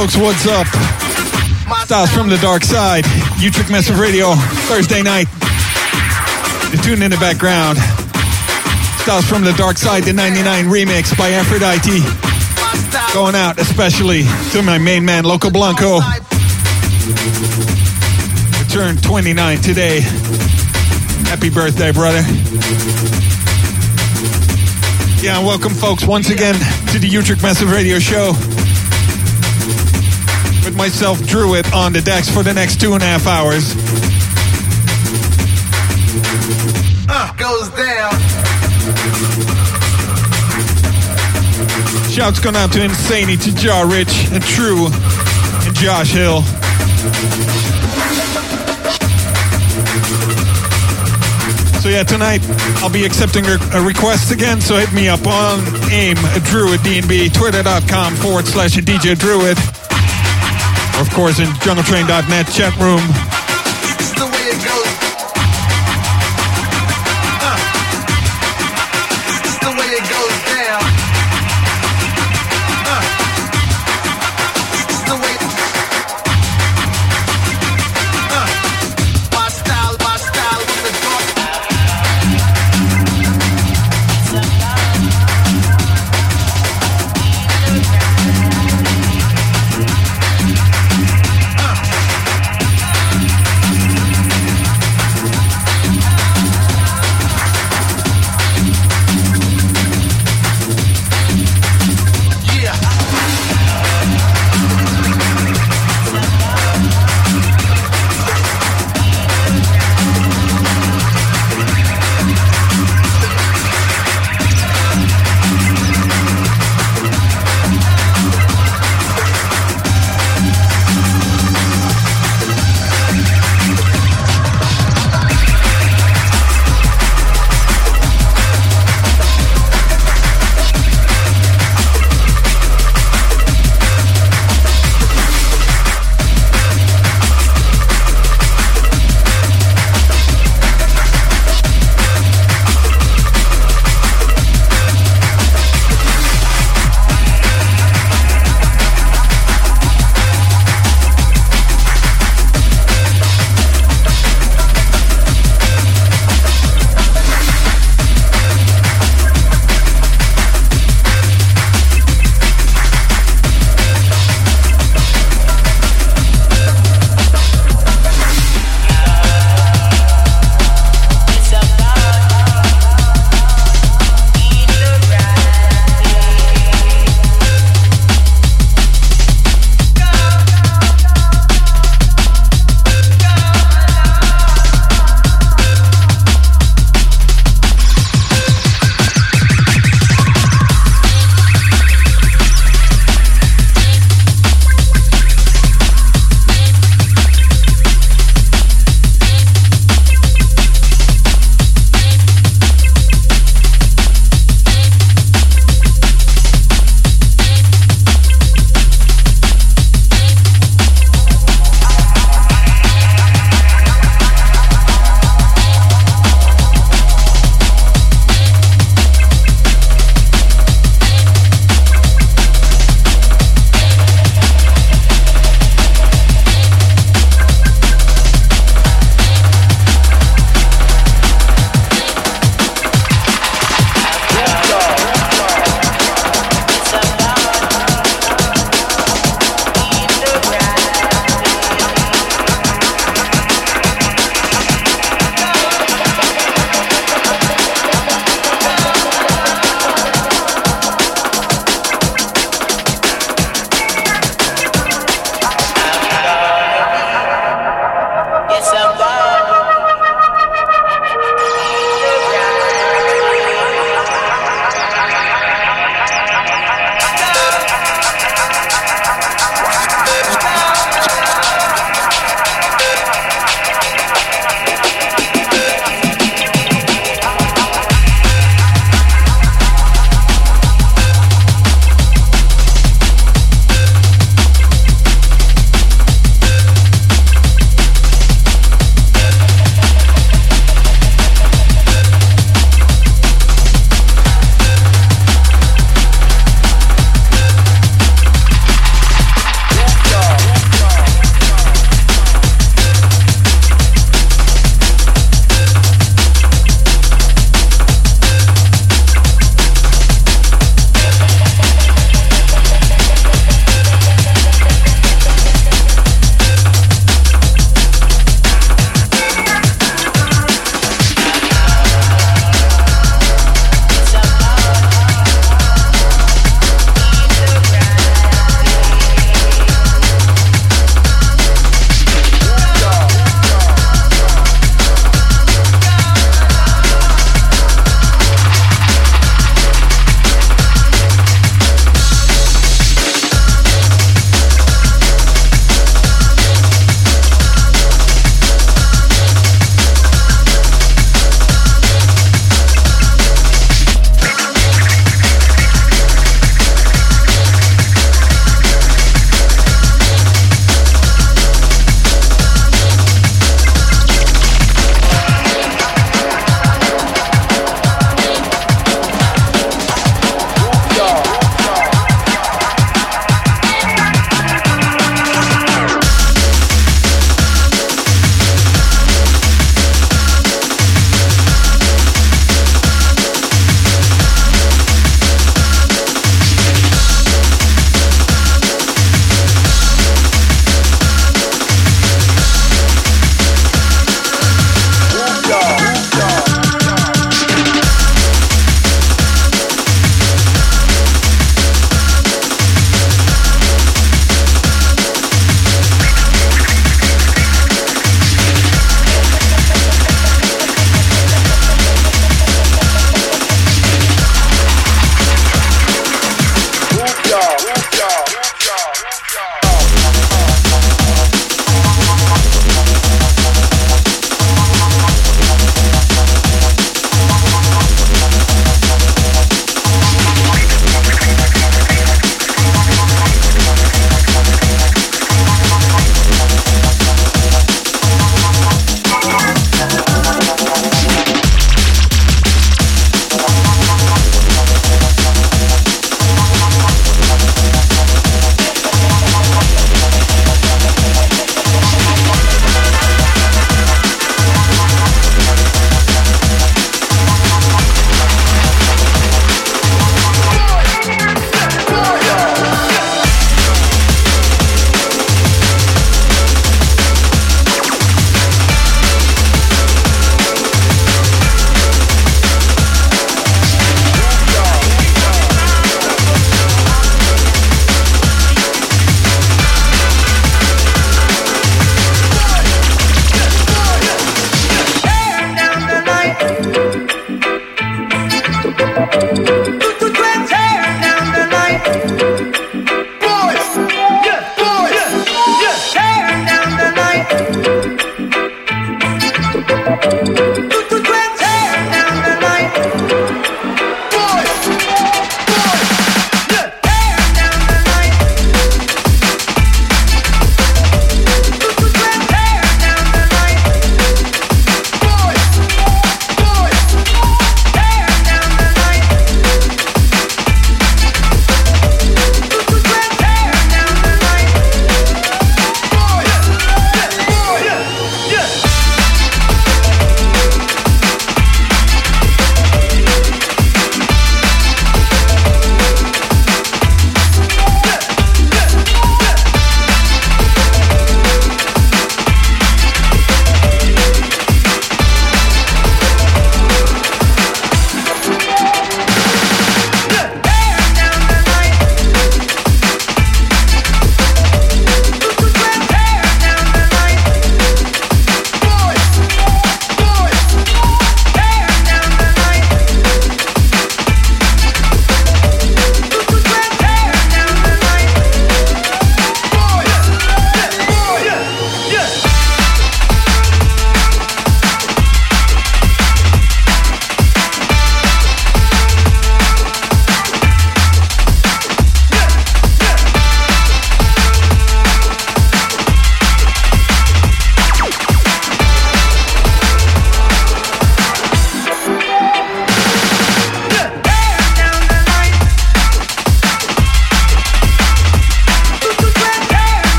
folks, what's up? Styles from the dark side. Utrecht Massive Radio, Thursday night. You're tuned in the background. Styles from the dark side, the 99 remix by Aphrodite. Going out especially to my main man, Loco Blanco. Turned 29 today. Happy birthday, brother. Yeah, welcome, folks, once again to the Utrecht Massive Radio Show. Myself, Druid, on the decks for the next two and a half hours. Uh, goes down. Shouts going out to Insaney, to Jaw Rich, and True, and Josh Hill. So yeah, tonight I'll be accepting a, a request again. So hit me up on AIM Druid DNB, twitter.com forward slash DJ Druid. Of course in jungletrain.net chat room.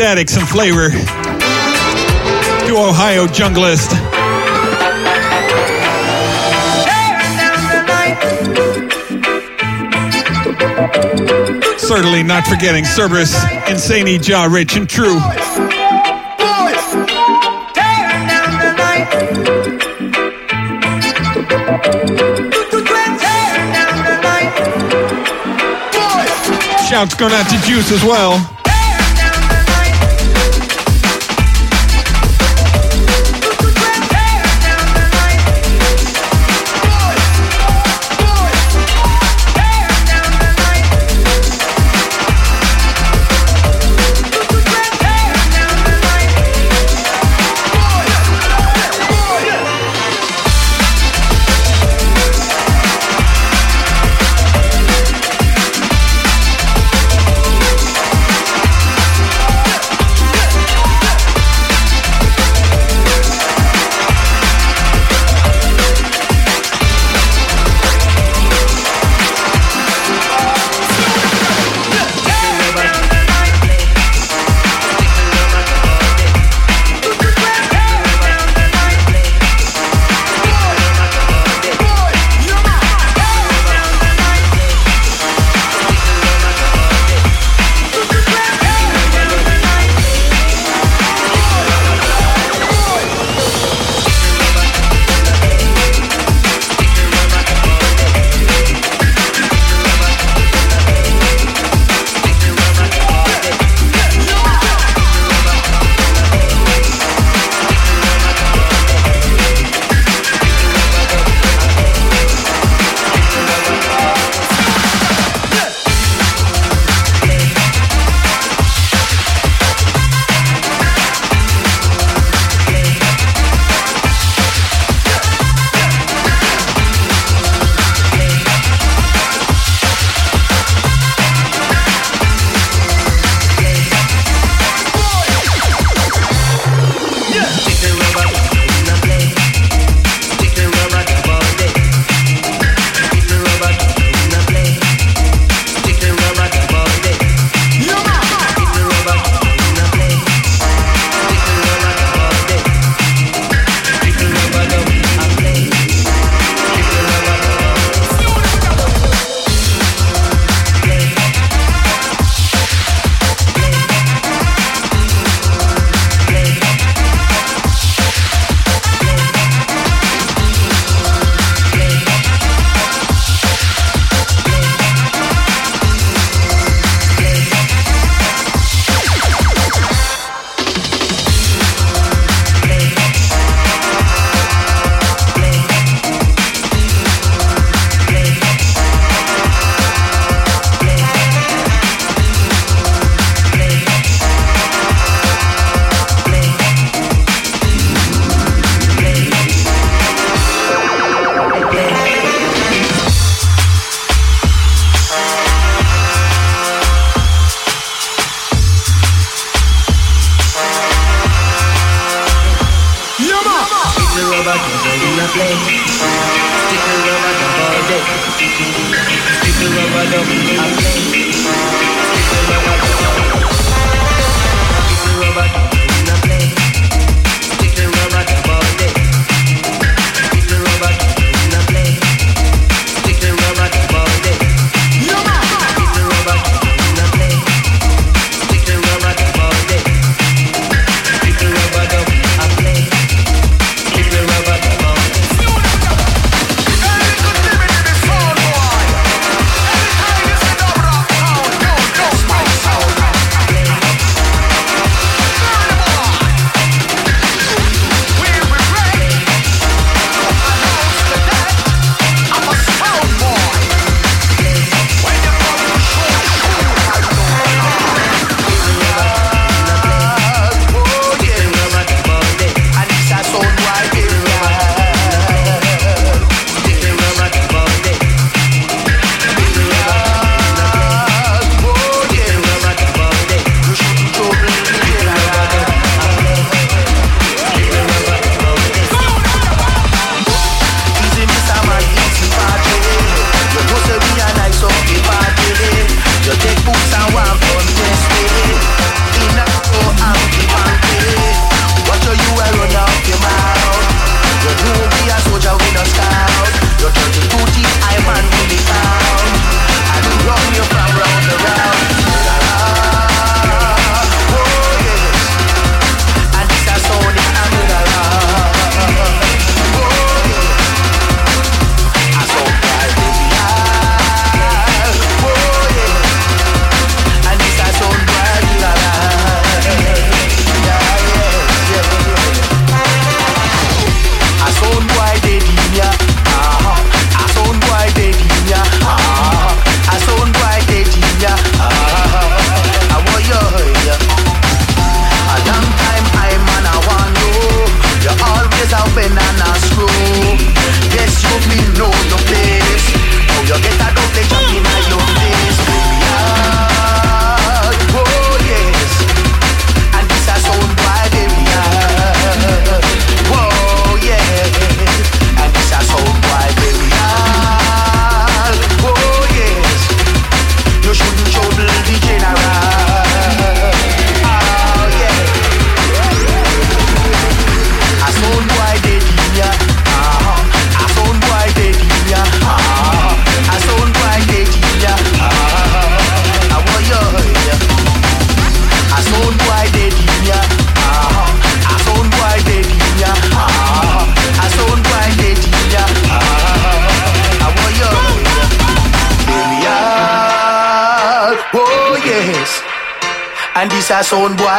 To some flavor. To Ohio Junglist. Certainly not forgetting Cerberus, Insane Jaw Rich and True. Shouts going out to Juice as well.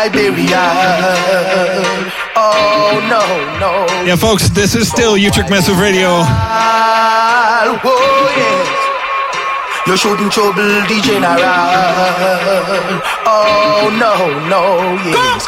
A sound boy burial. Oh no, no. Yeah, folks, this is still Utrecht Massive Radio. Oh yes. You shouldn't trouble the general. Oh no, no, yes.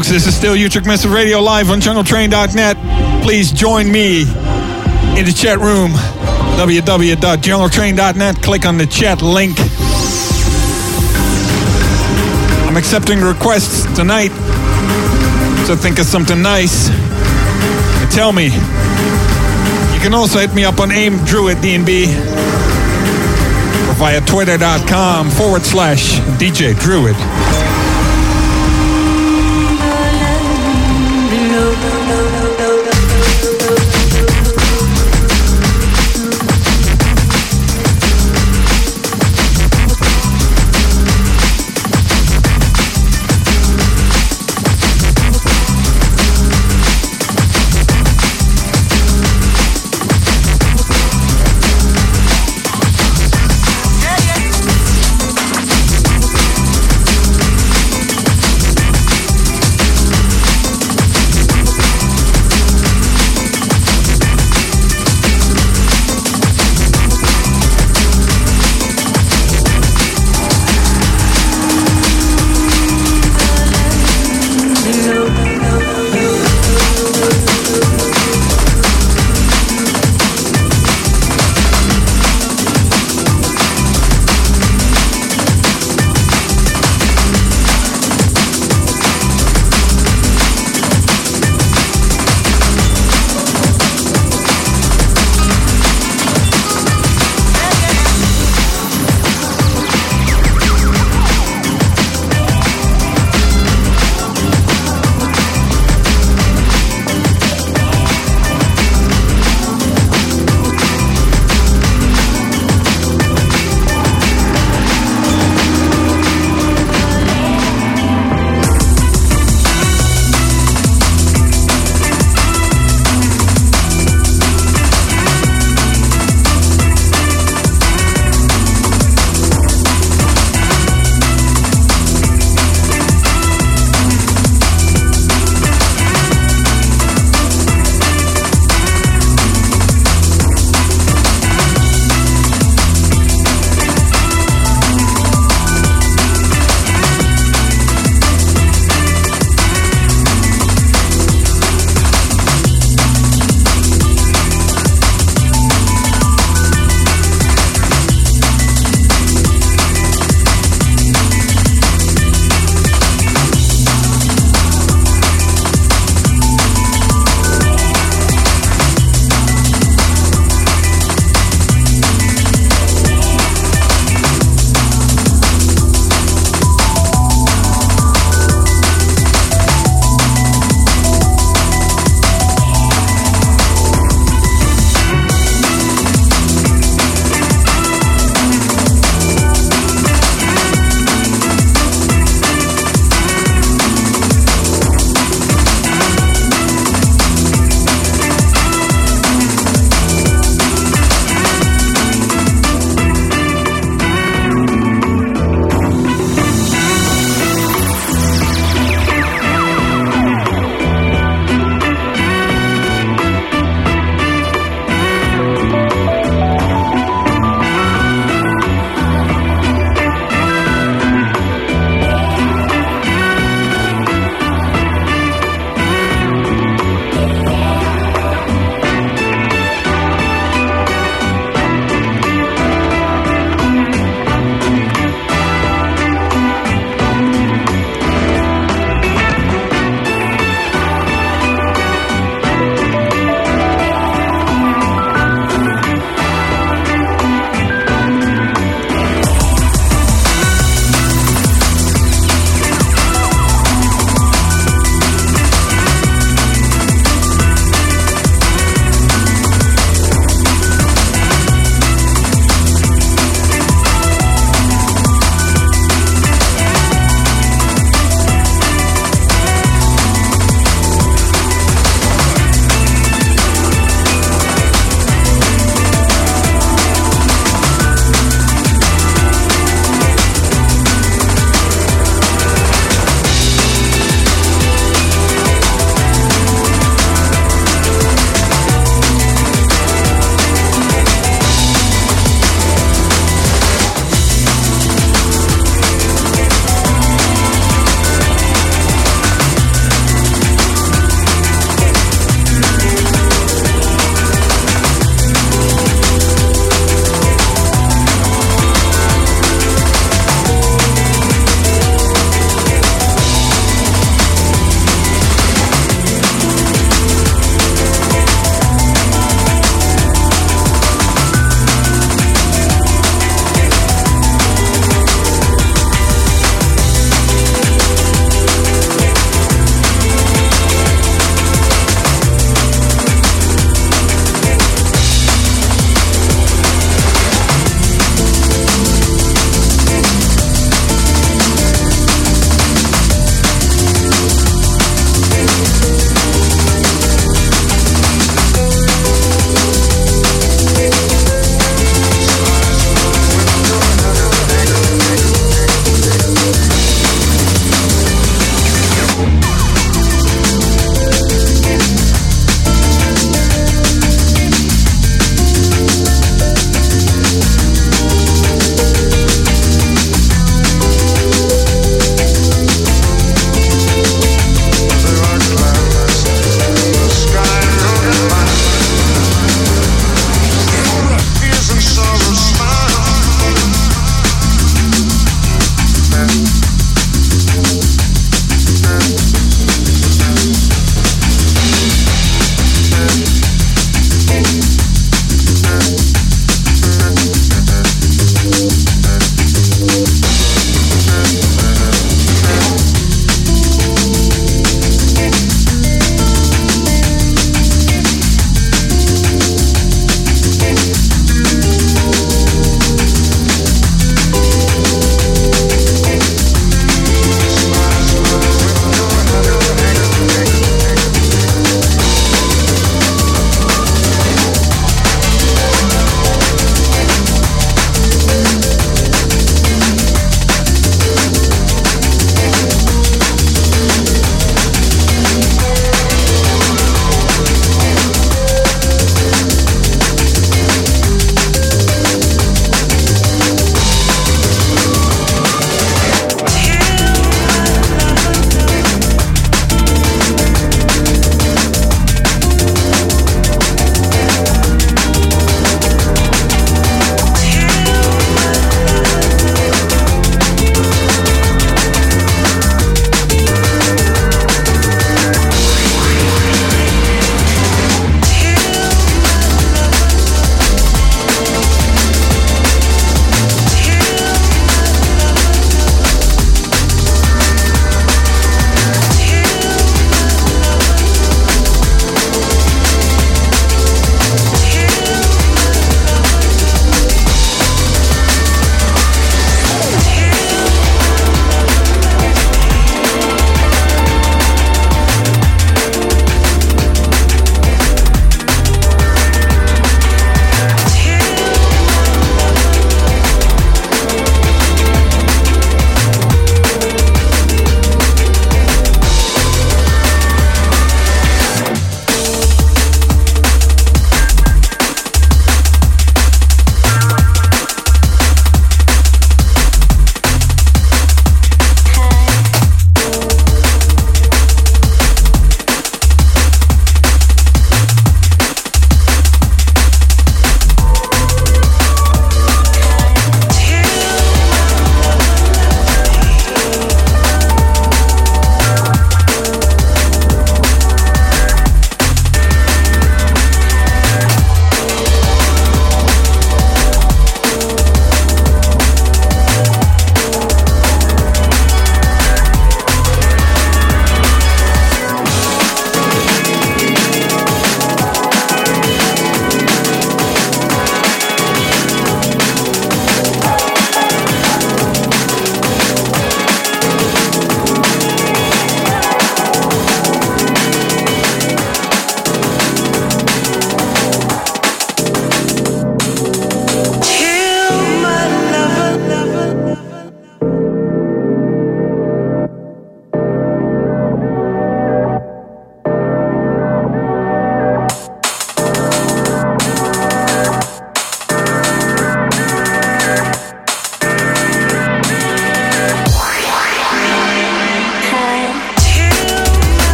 Folks, this is still Utrecht Massive Radio live on jungletrain.net. Please join me in the chat room, www.jungletrain.net. Click on the chat link. I'm accepting requests tonight, so think of something nice and tell me. You can also hit me up on AIM Druid DNB or via twitter.com forward slash DJ Druid.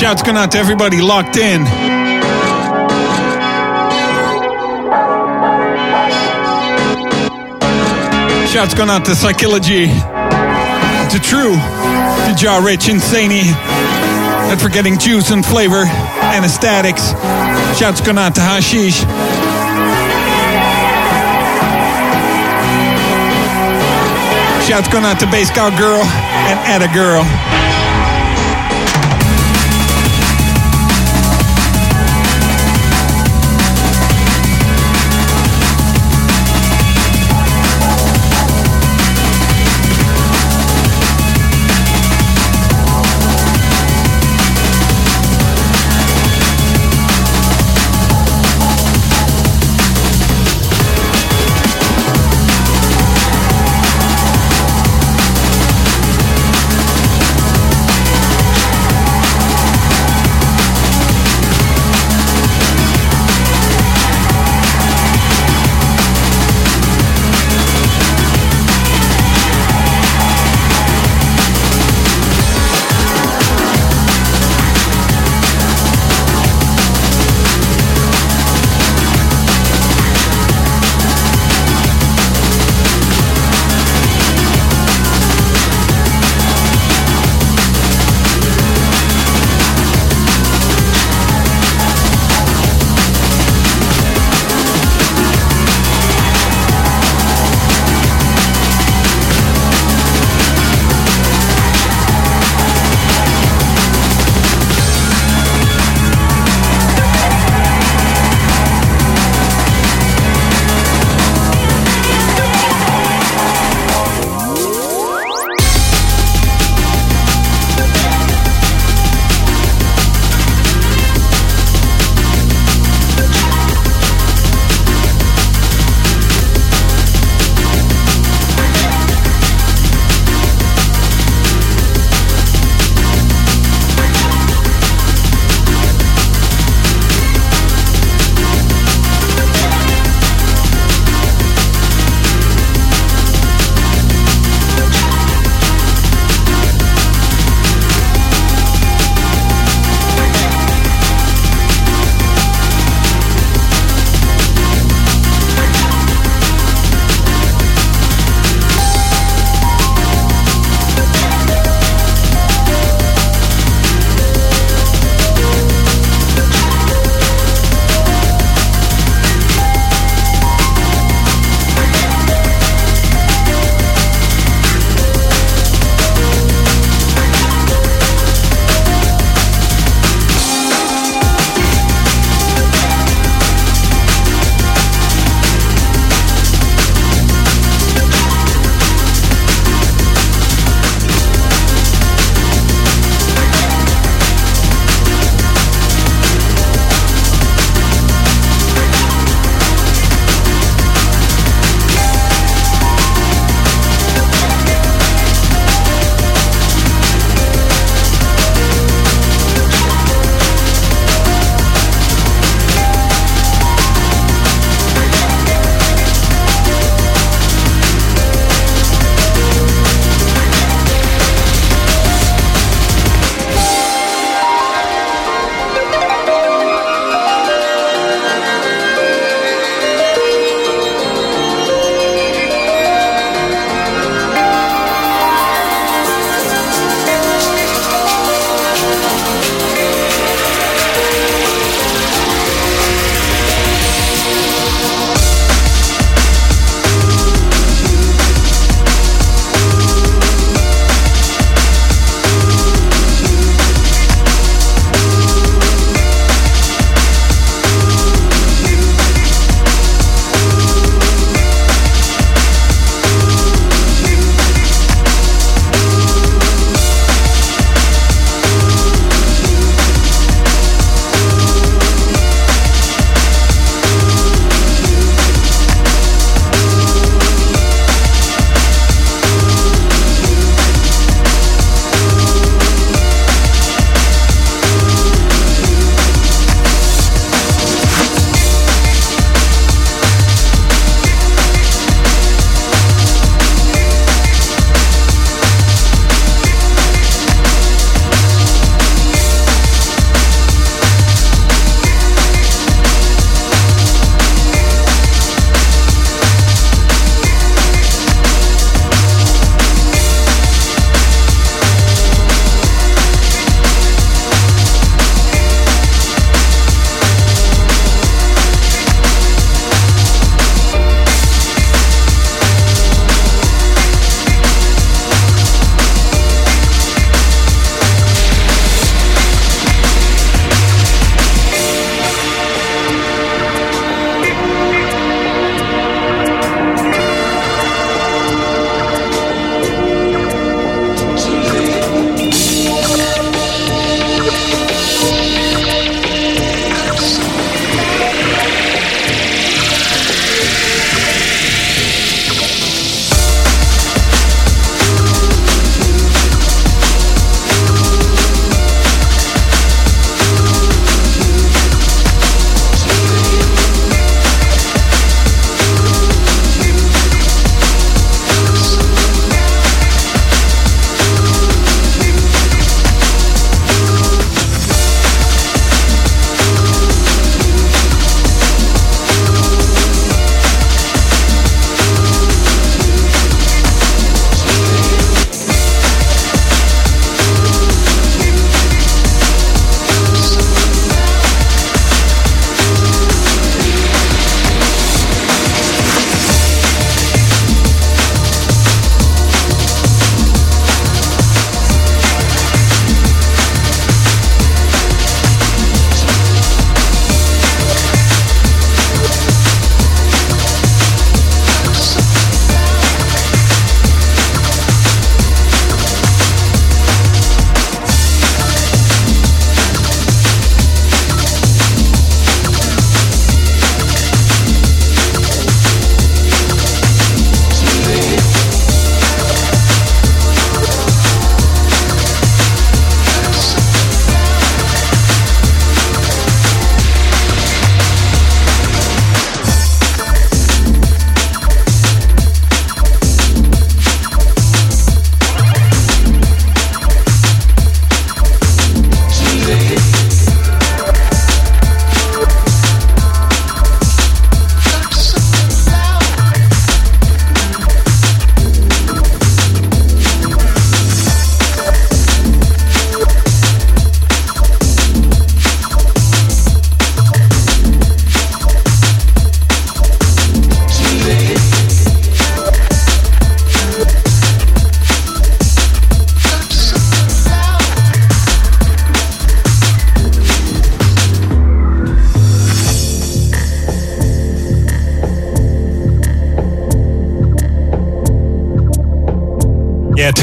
Shouts going out to everybody locked in. Shouts going out to Psychology, to True, to Jaw Rich, Insaney, not forgetting Juice and Flavor, Anastatics. Shouts going out to Hashish. Shouts going out to Bass Girl and Atta Girl.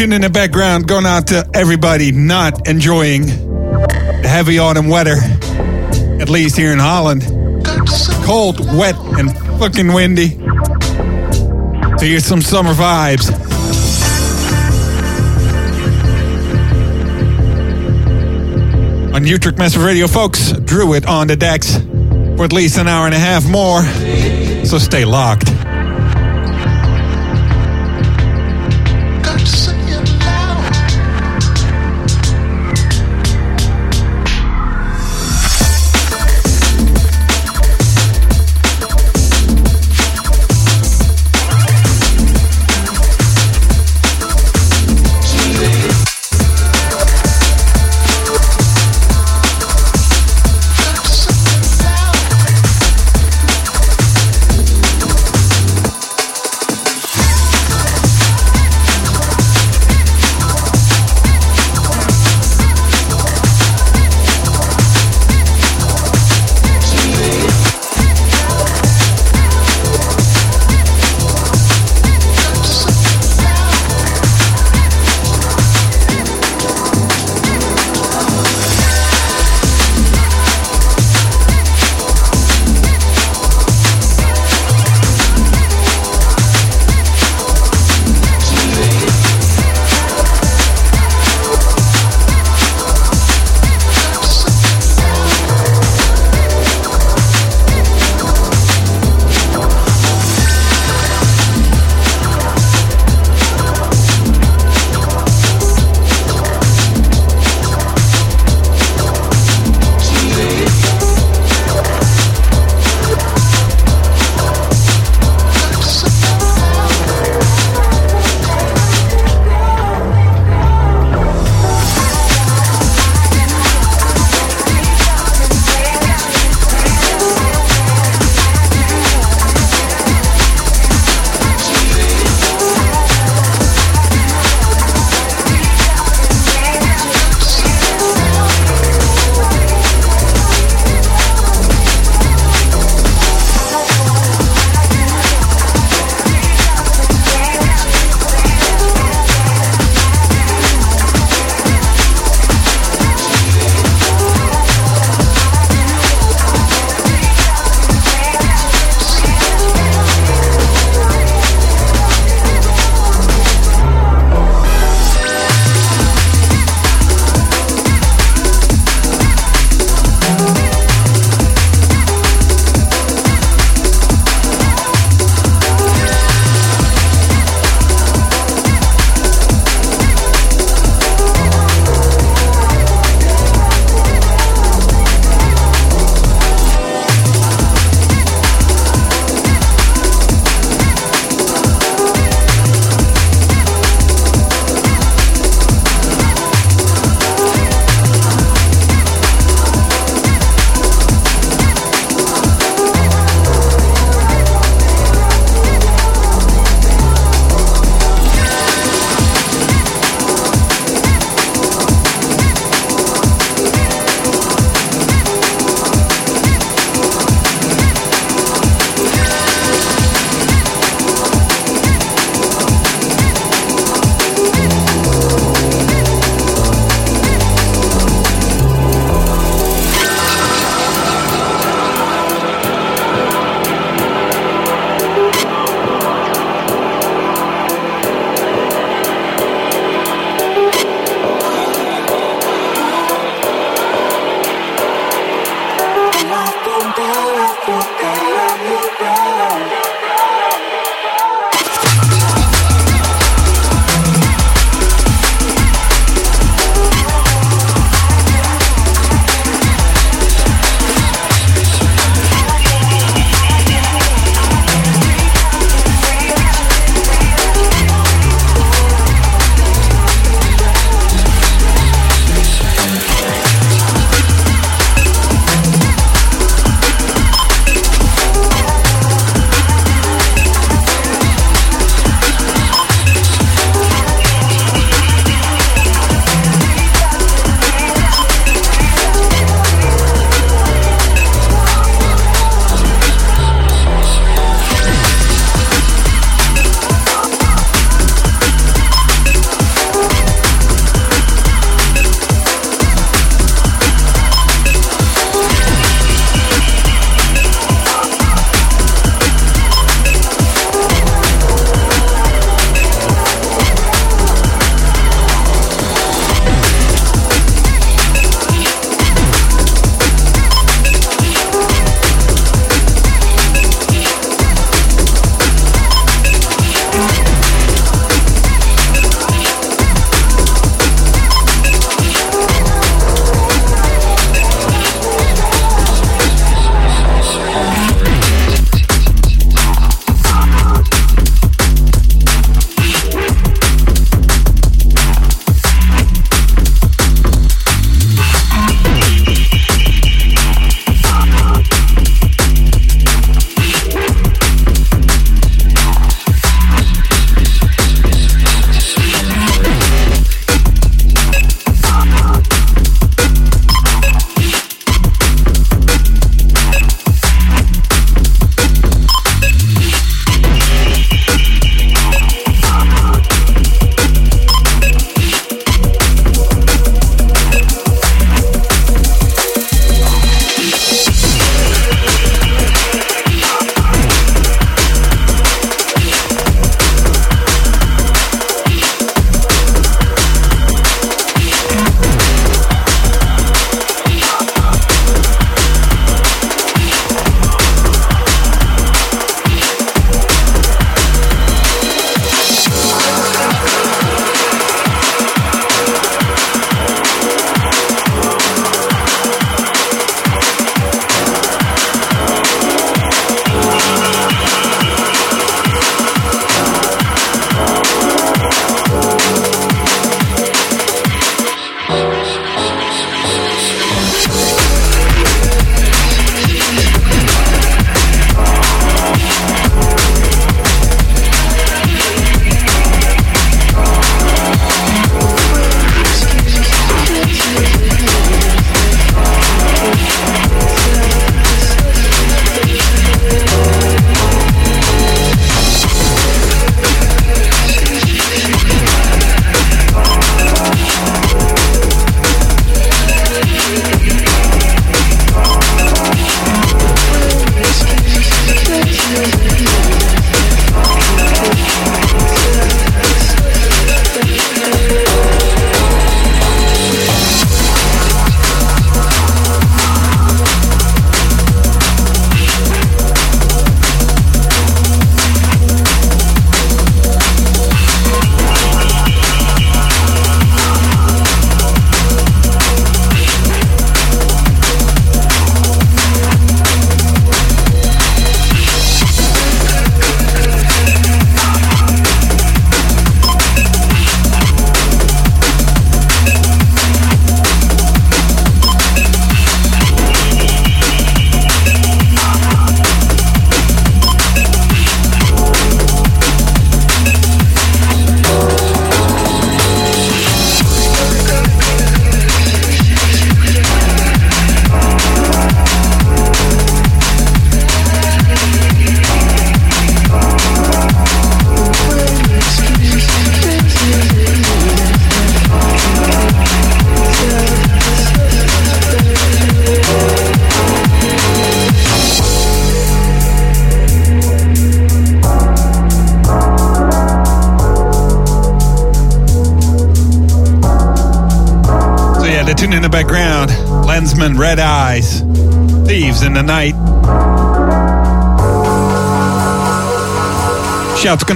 Tune in the background, going out to everybody not enjoying the heavy autumn weather, at least here in Holland. Cold, wet, and fucking windy. So here's some summer vibes. On Utrecht Massive Radio, folks, Druid on the decks for at least an hour and a half more. So stay locked.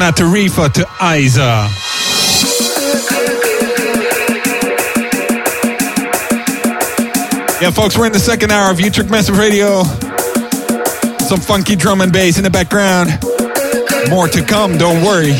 To Rifa, to Isa. Yeah, folks, we're in the second hour of Utrecht Massive Radio. Some funky drum and bass in the background. More to come, don't worry.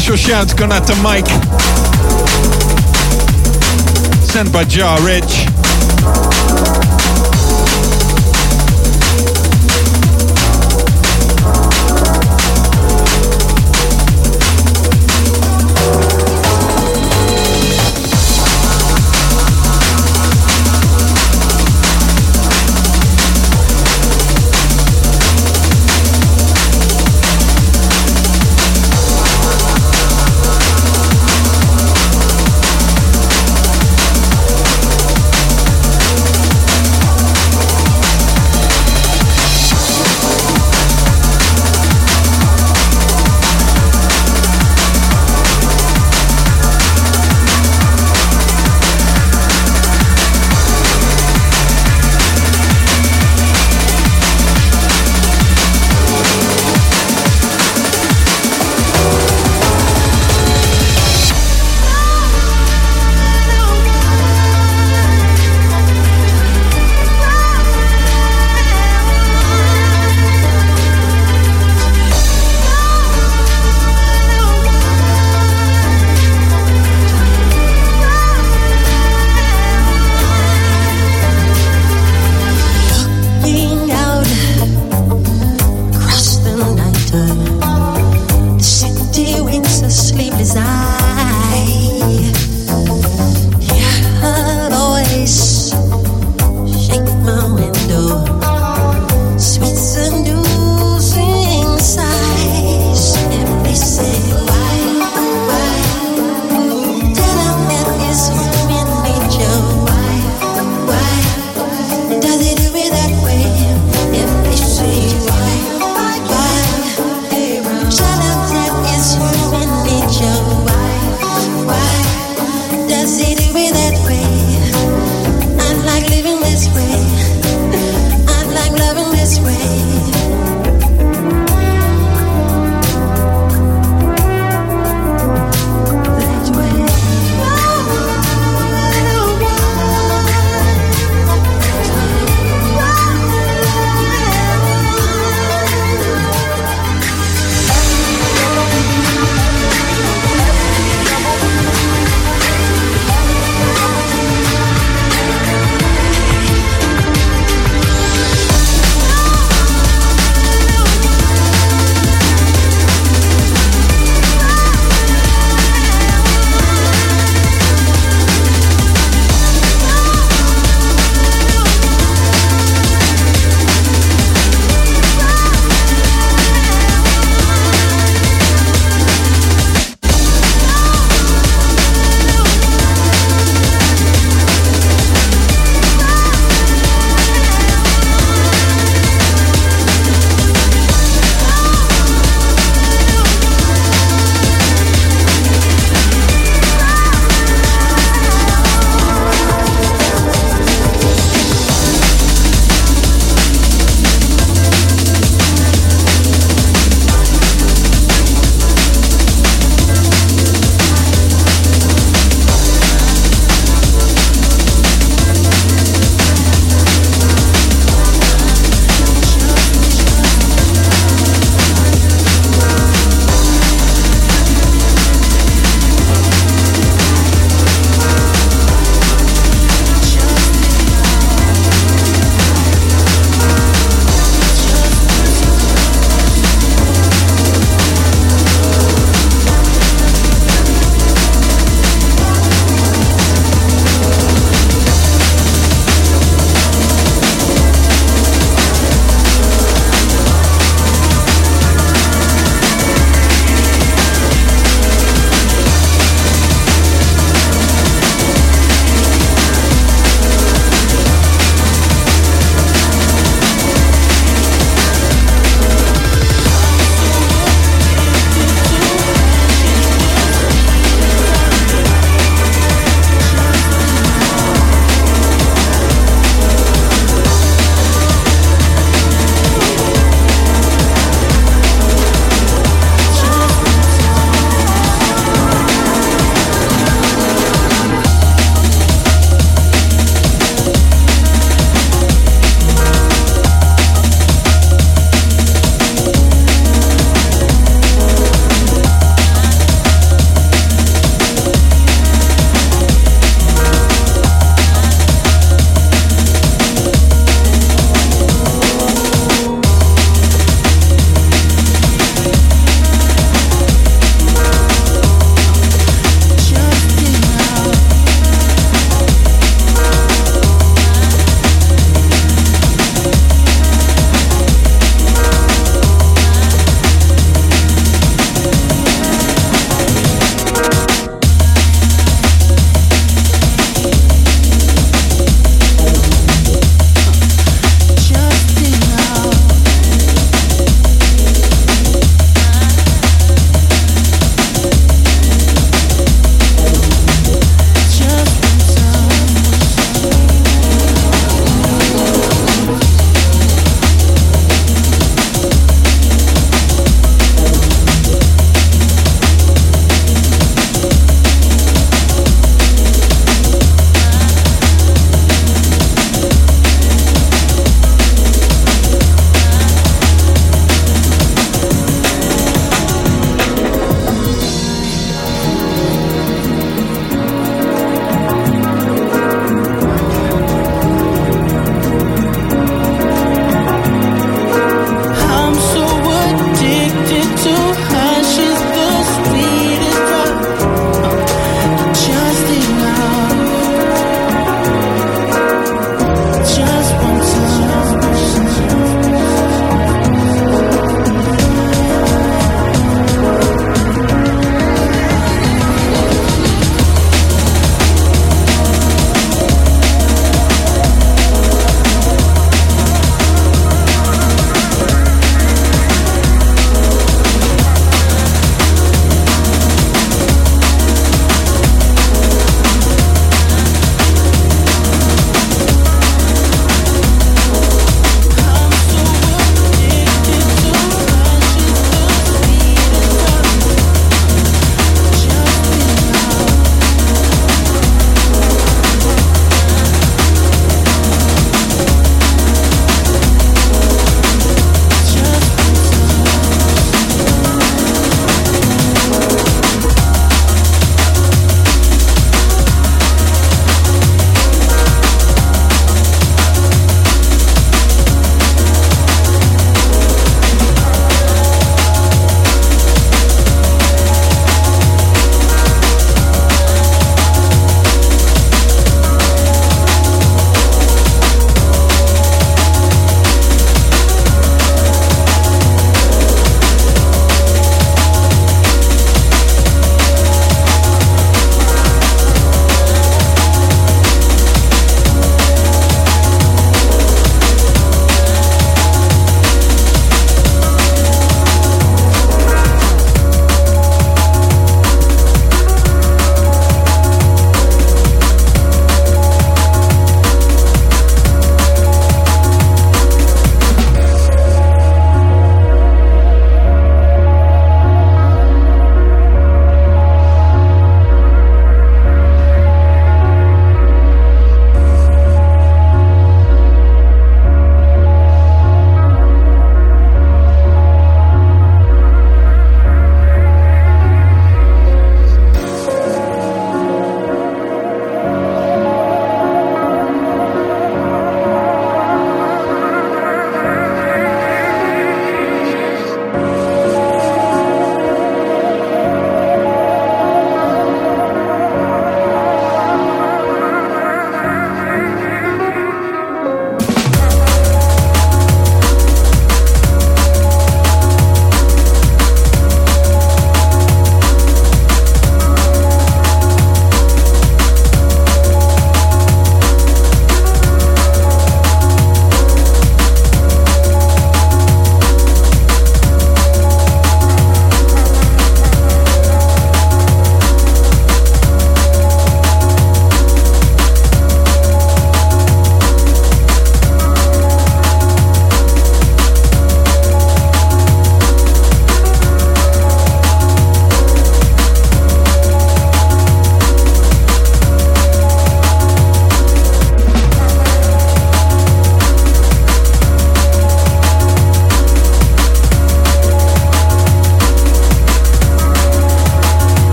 Special shout going out to Mike. Sent by Jaw Rich.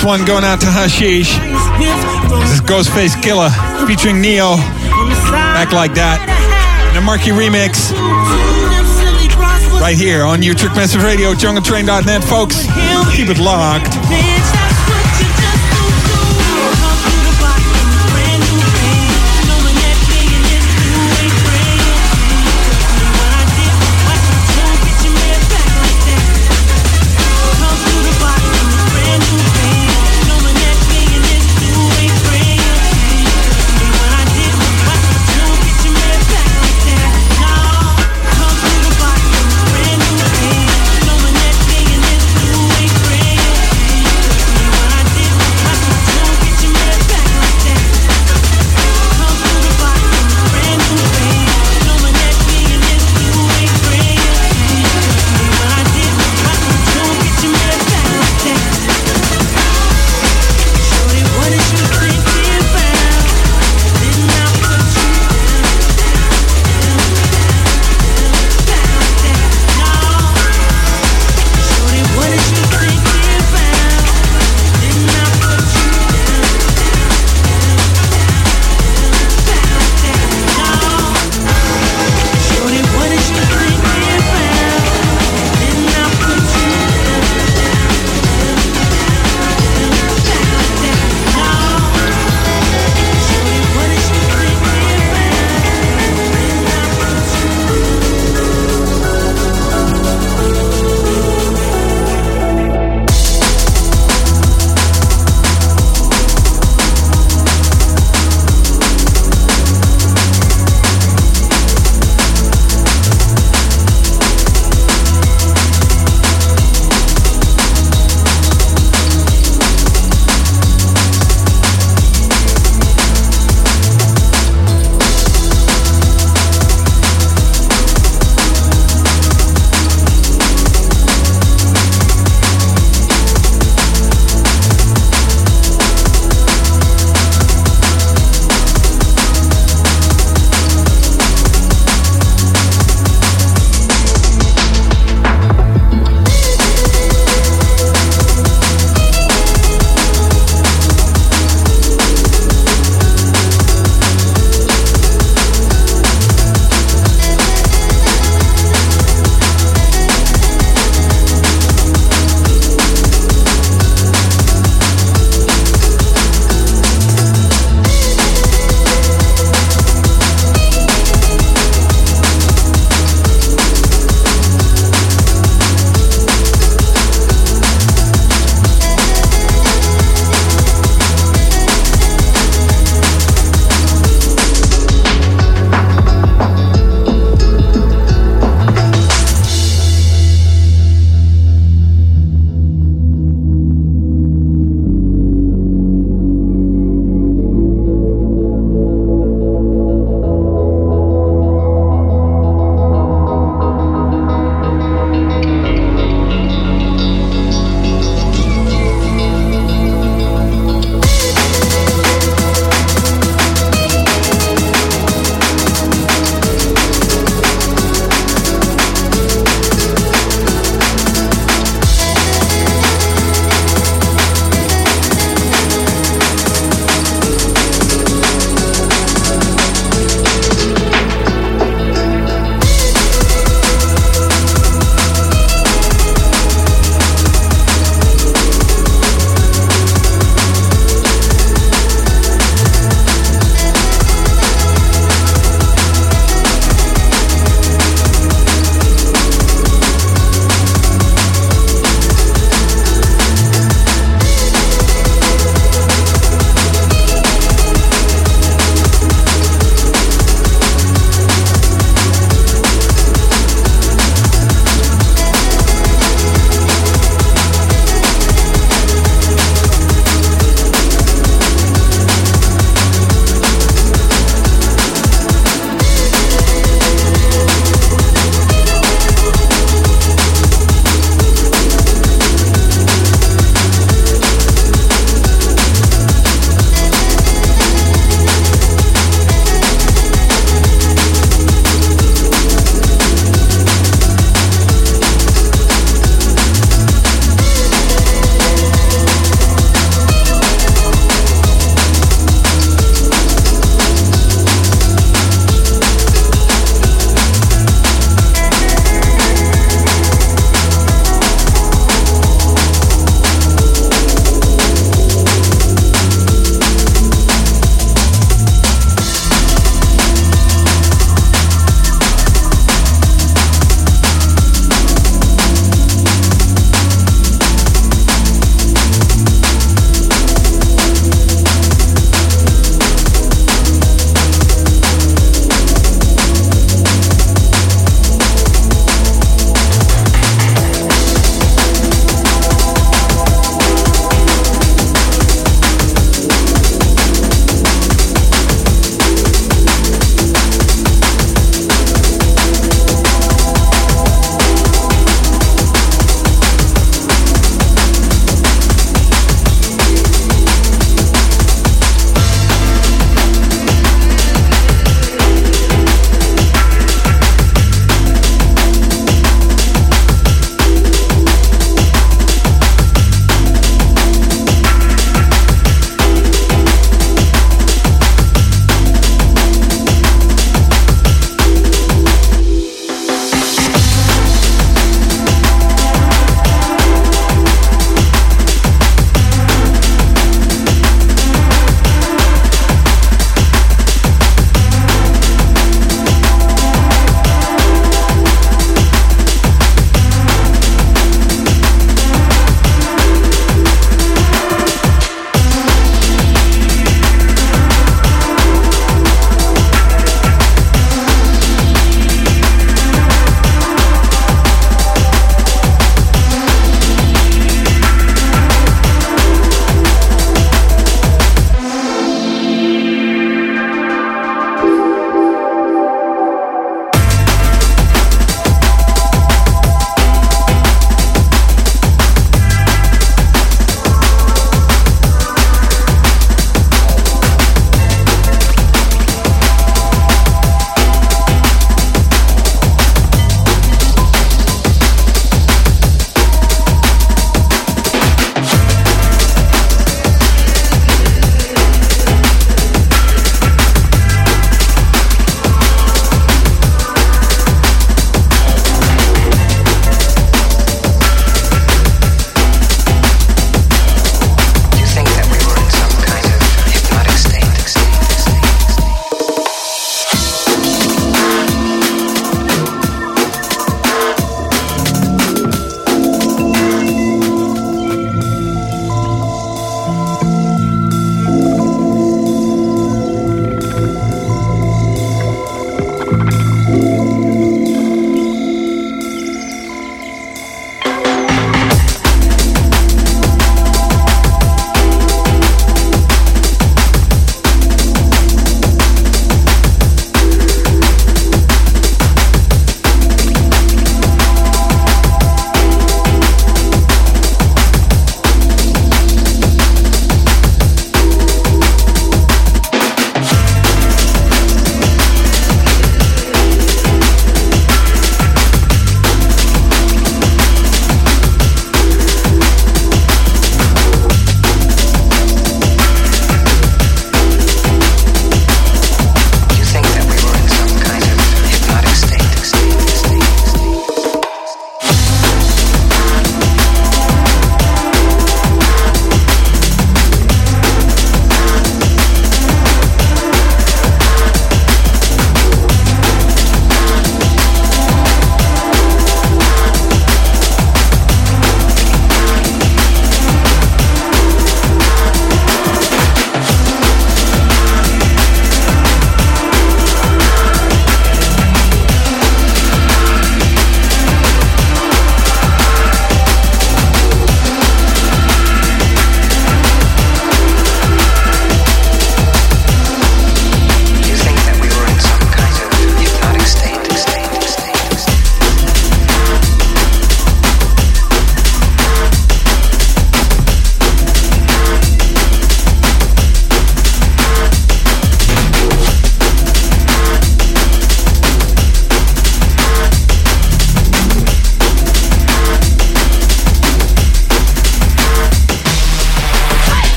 This one going out to Hashish. This is Ghostface Killah featuring Ne-Yo. Back like that. And a Marky remix. Right here on Utrecht Massive Radio, jungletrain.net, folks. Keep it locked.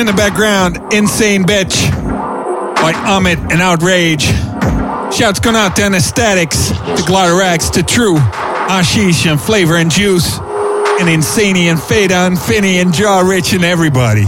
In the background. Insane Bitch by Amit and Outrage. Shouts going out to Anesthetics, to Glotarax, to True, Ashish and Flavor and Juice, and Insaney and Fada and Finny and Jaw Rich and everybody.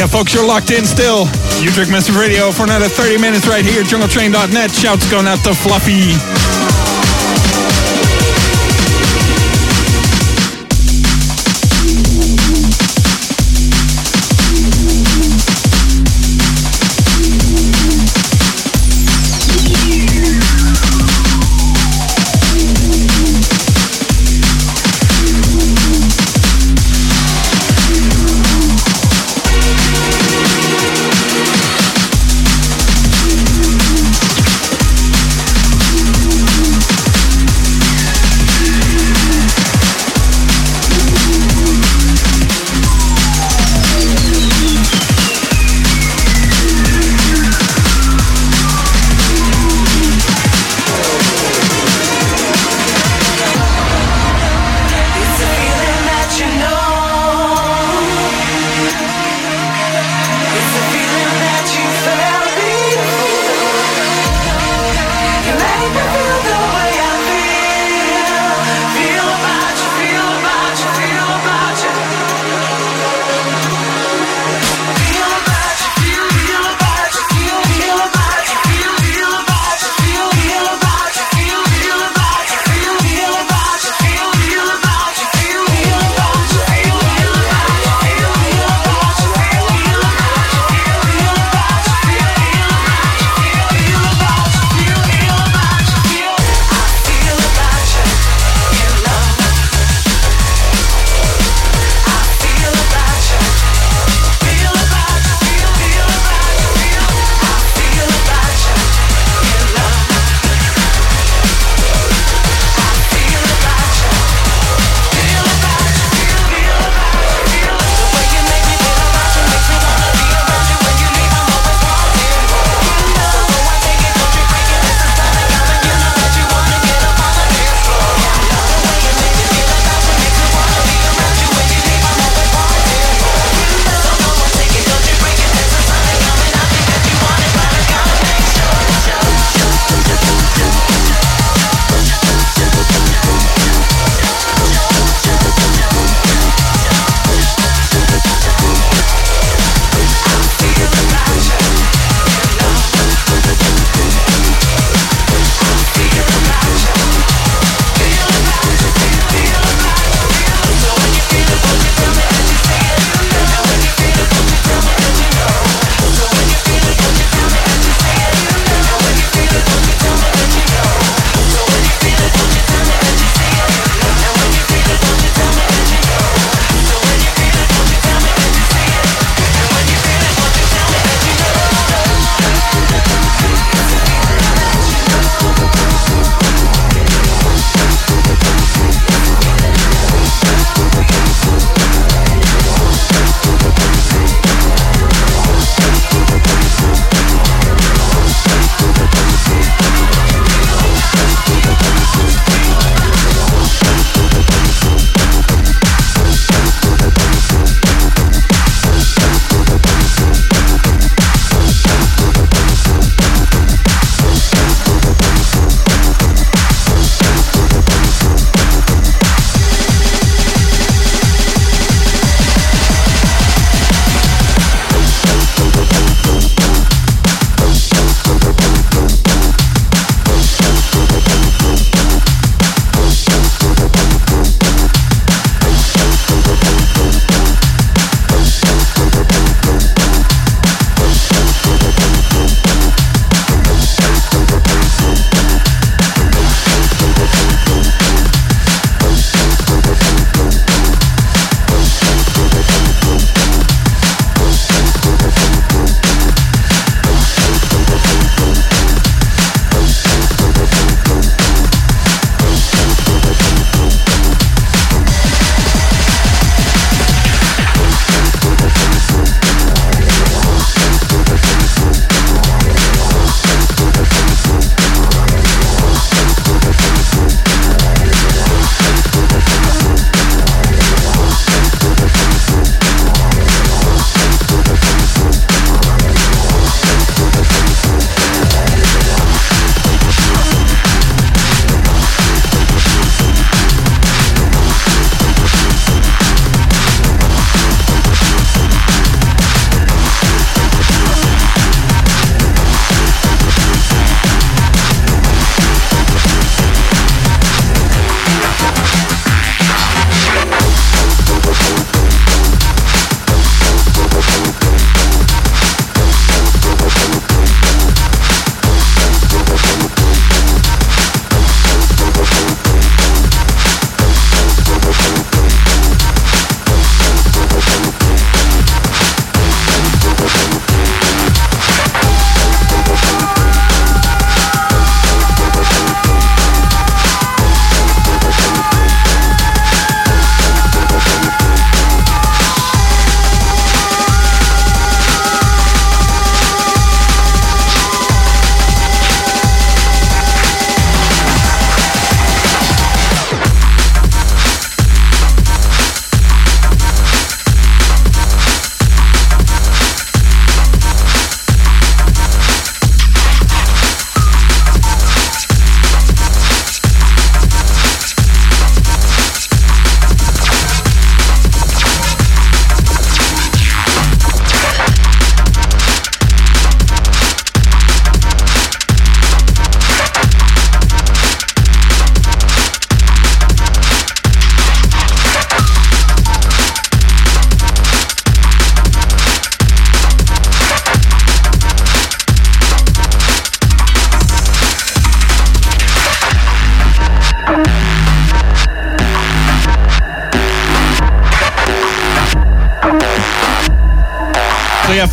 Yeah, folks, you're locked in still. Utrecht Massive Radio for another 30 minutes right here. JungleTrain.net. Shouts going out to Fluffy.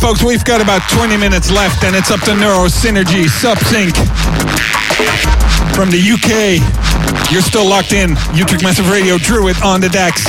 Folks, we've got about 20 minutes left, and it's up to Neuro Synergy Subsync from the UK. You're still locked in. Utrecht Massive Radio, Druid on the decks.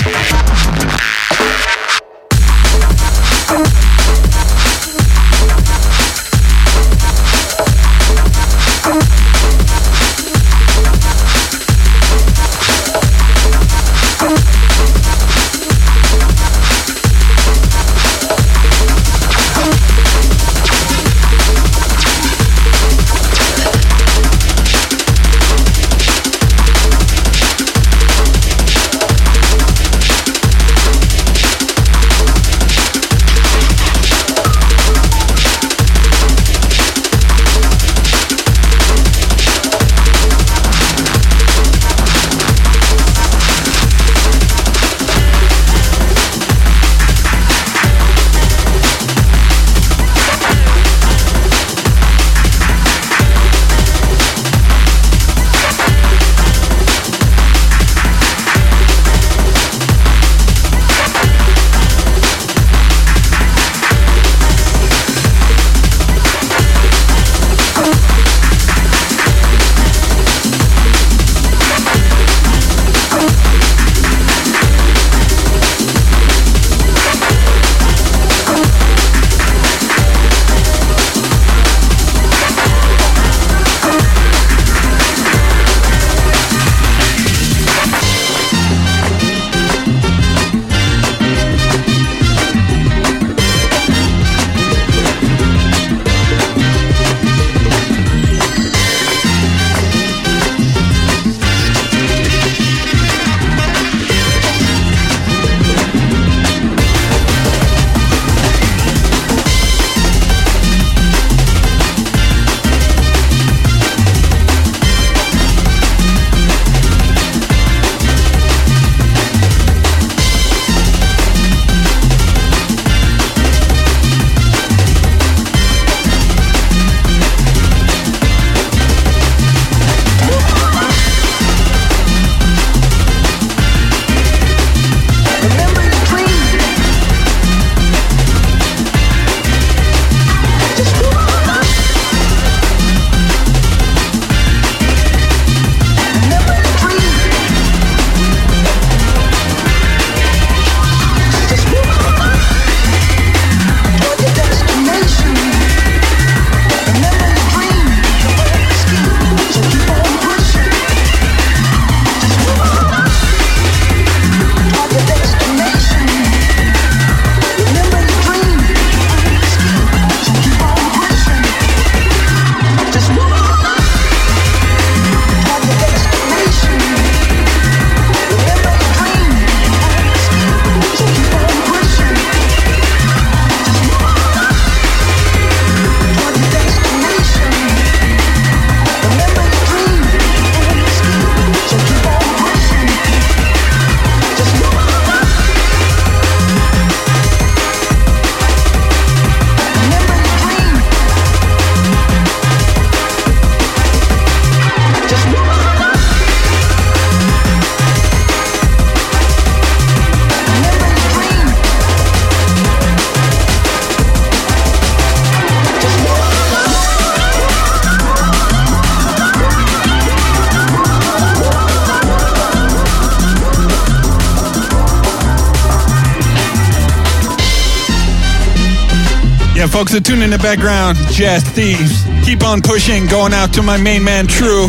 Background, Jazz Thieves. Keep on pushing, going out to my main man, True.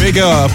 Big up.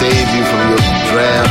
save you from your drown.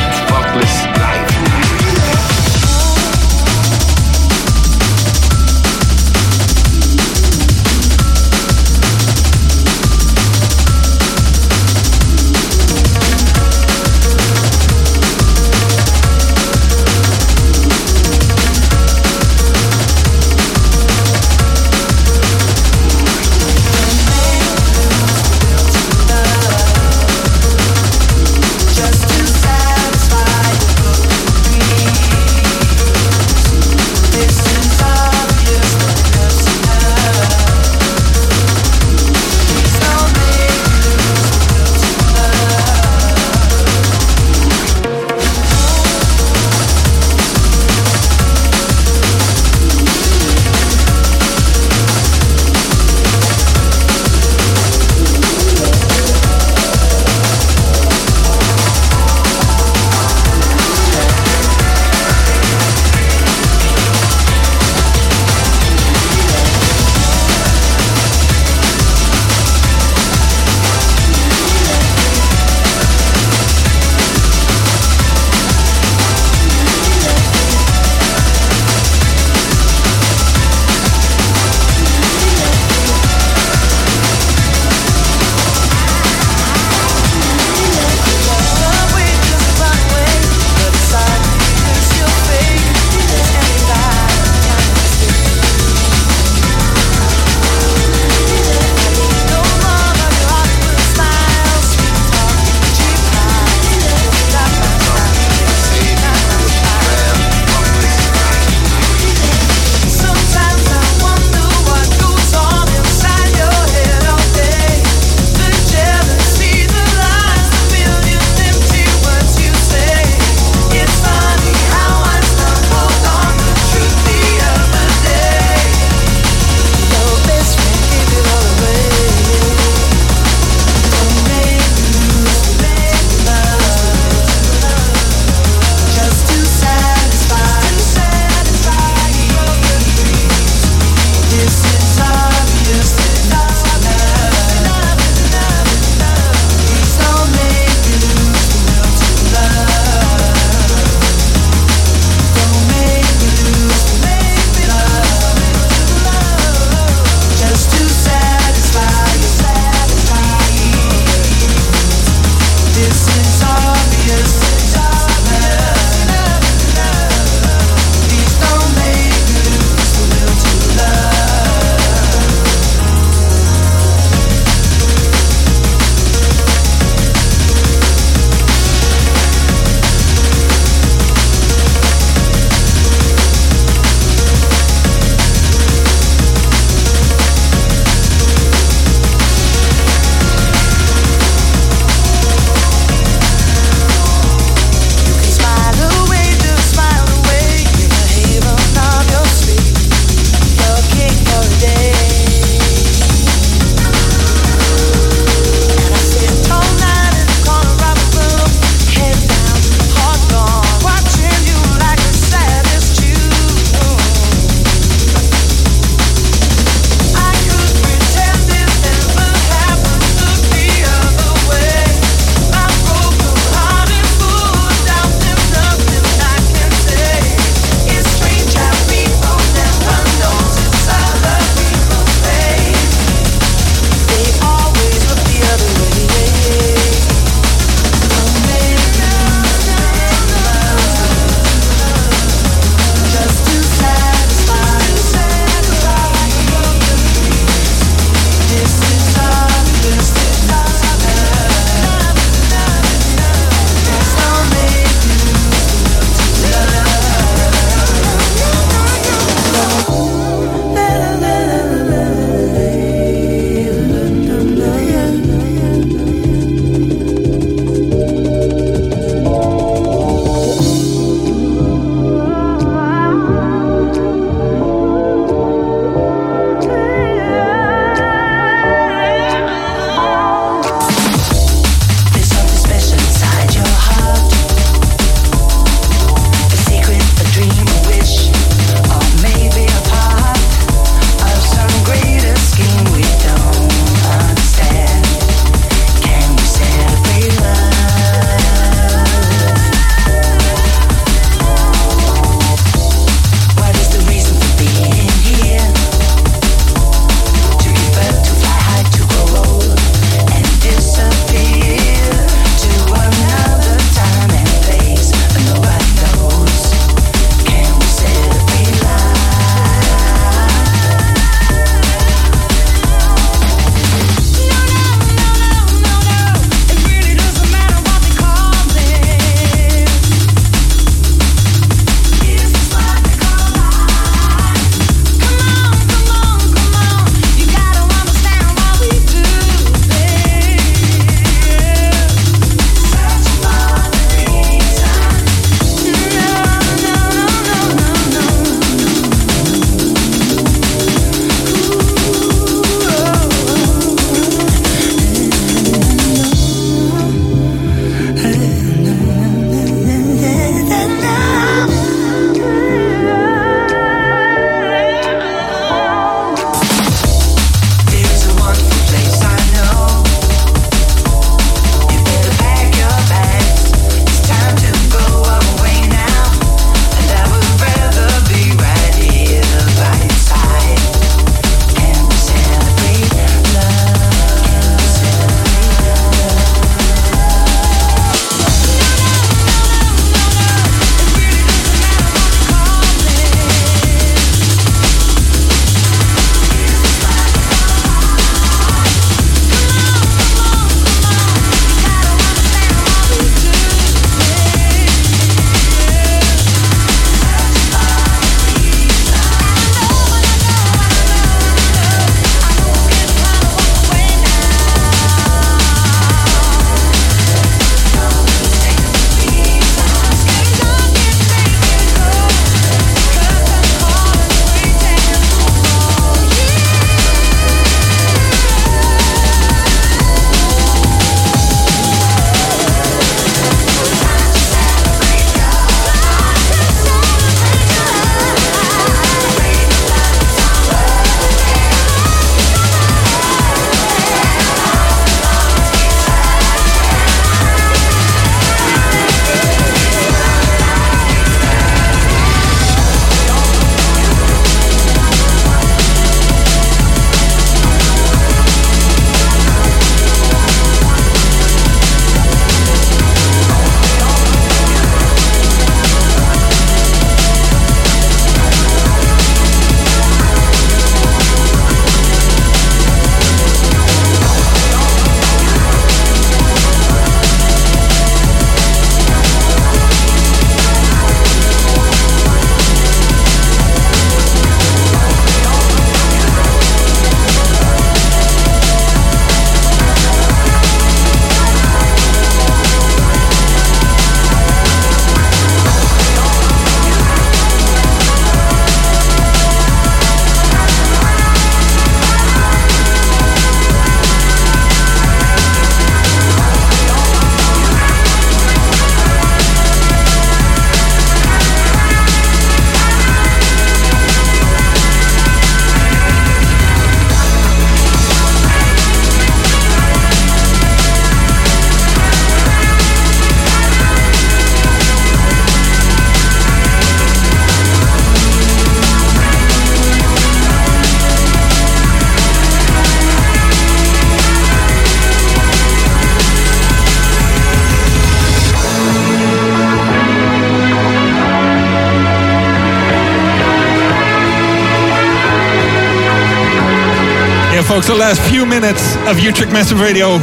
Folks, the last few minutes of Utrecht Massive Radio.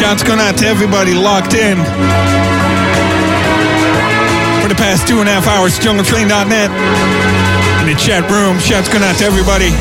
Shouts going out to everybody locked in. For the past two and a half hours, jungletrain.net. In the chat room, shouts going out to everybody.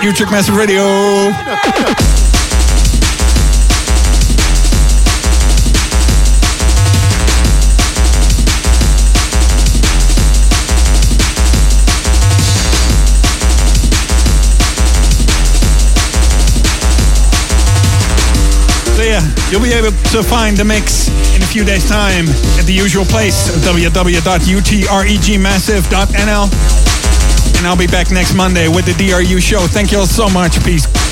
Utrecht Massive Radio. So yeah, you'll be able to find the mix in a few days' time at the usual place, www.utrechtmassive.nl and I'll be back next Monday with the DRU show. Thank you all so much. Peace.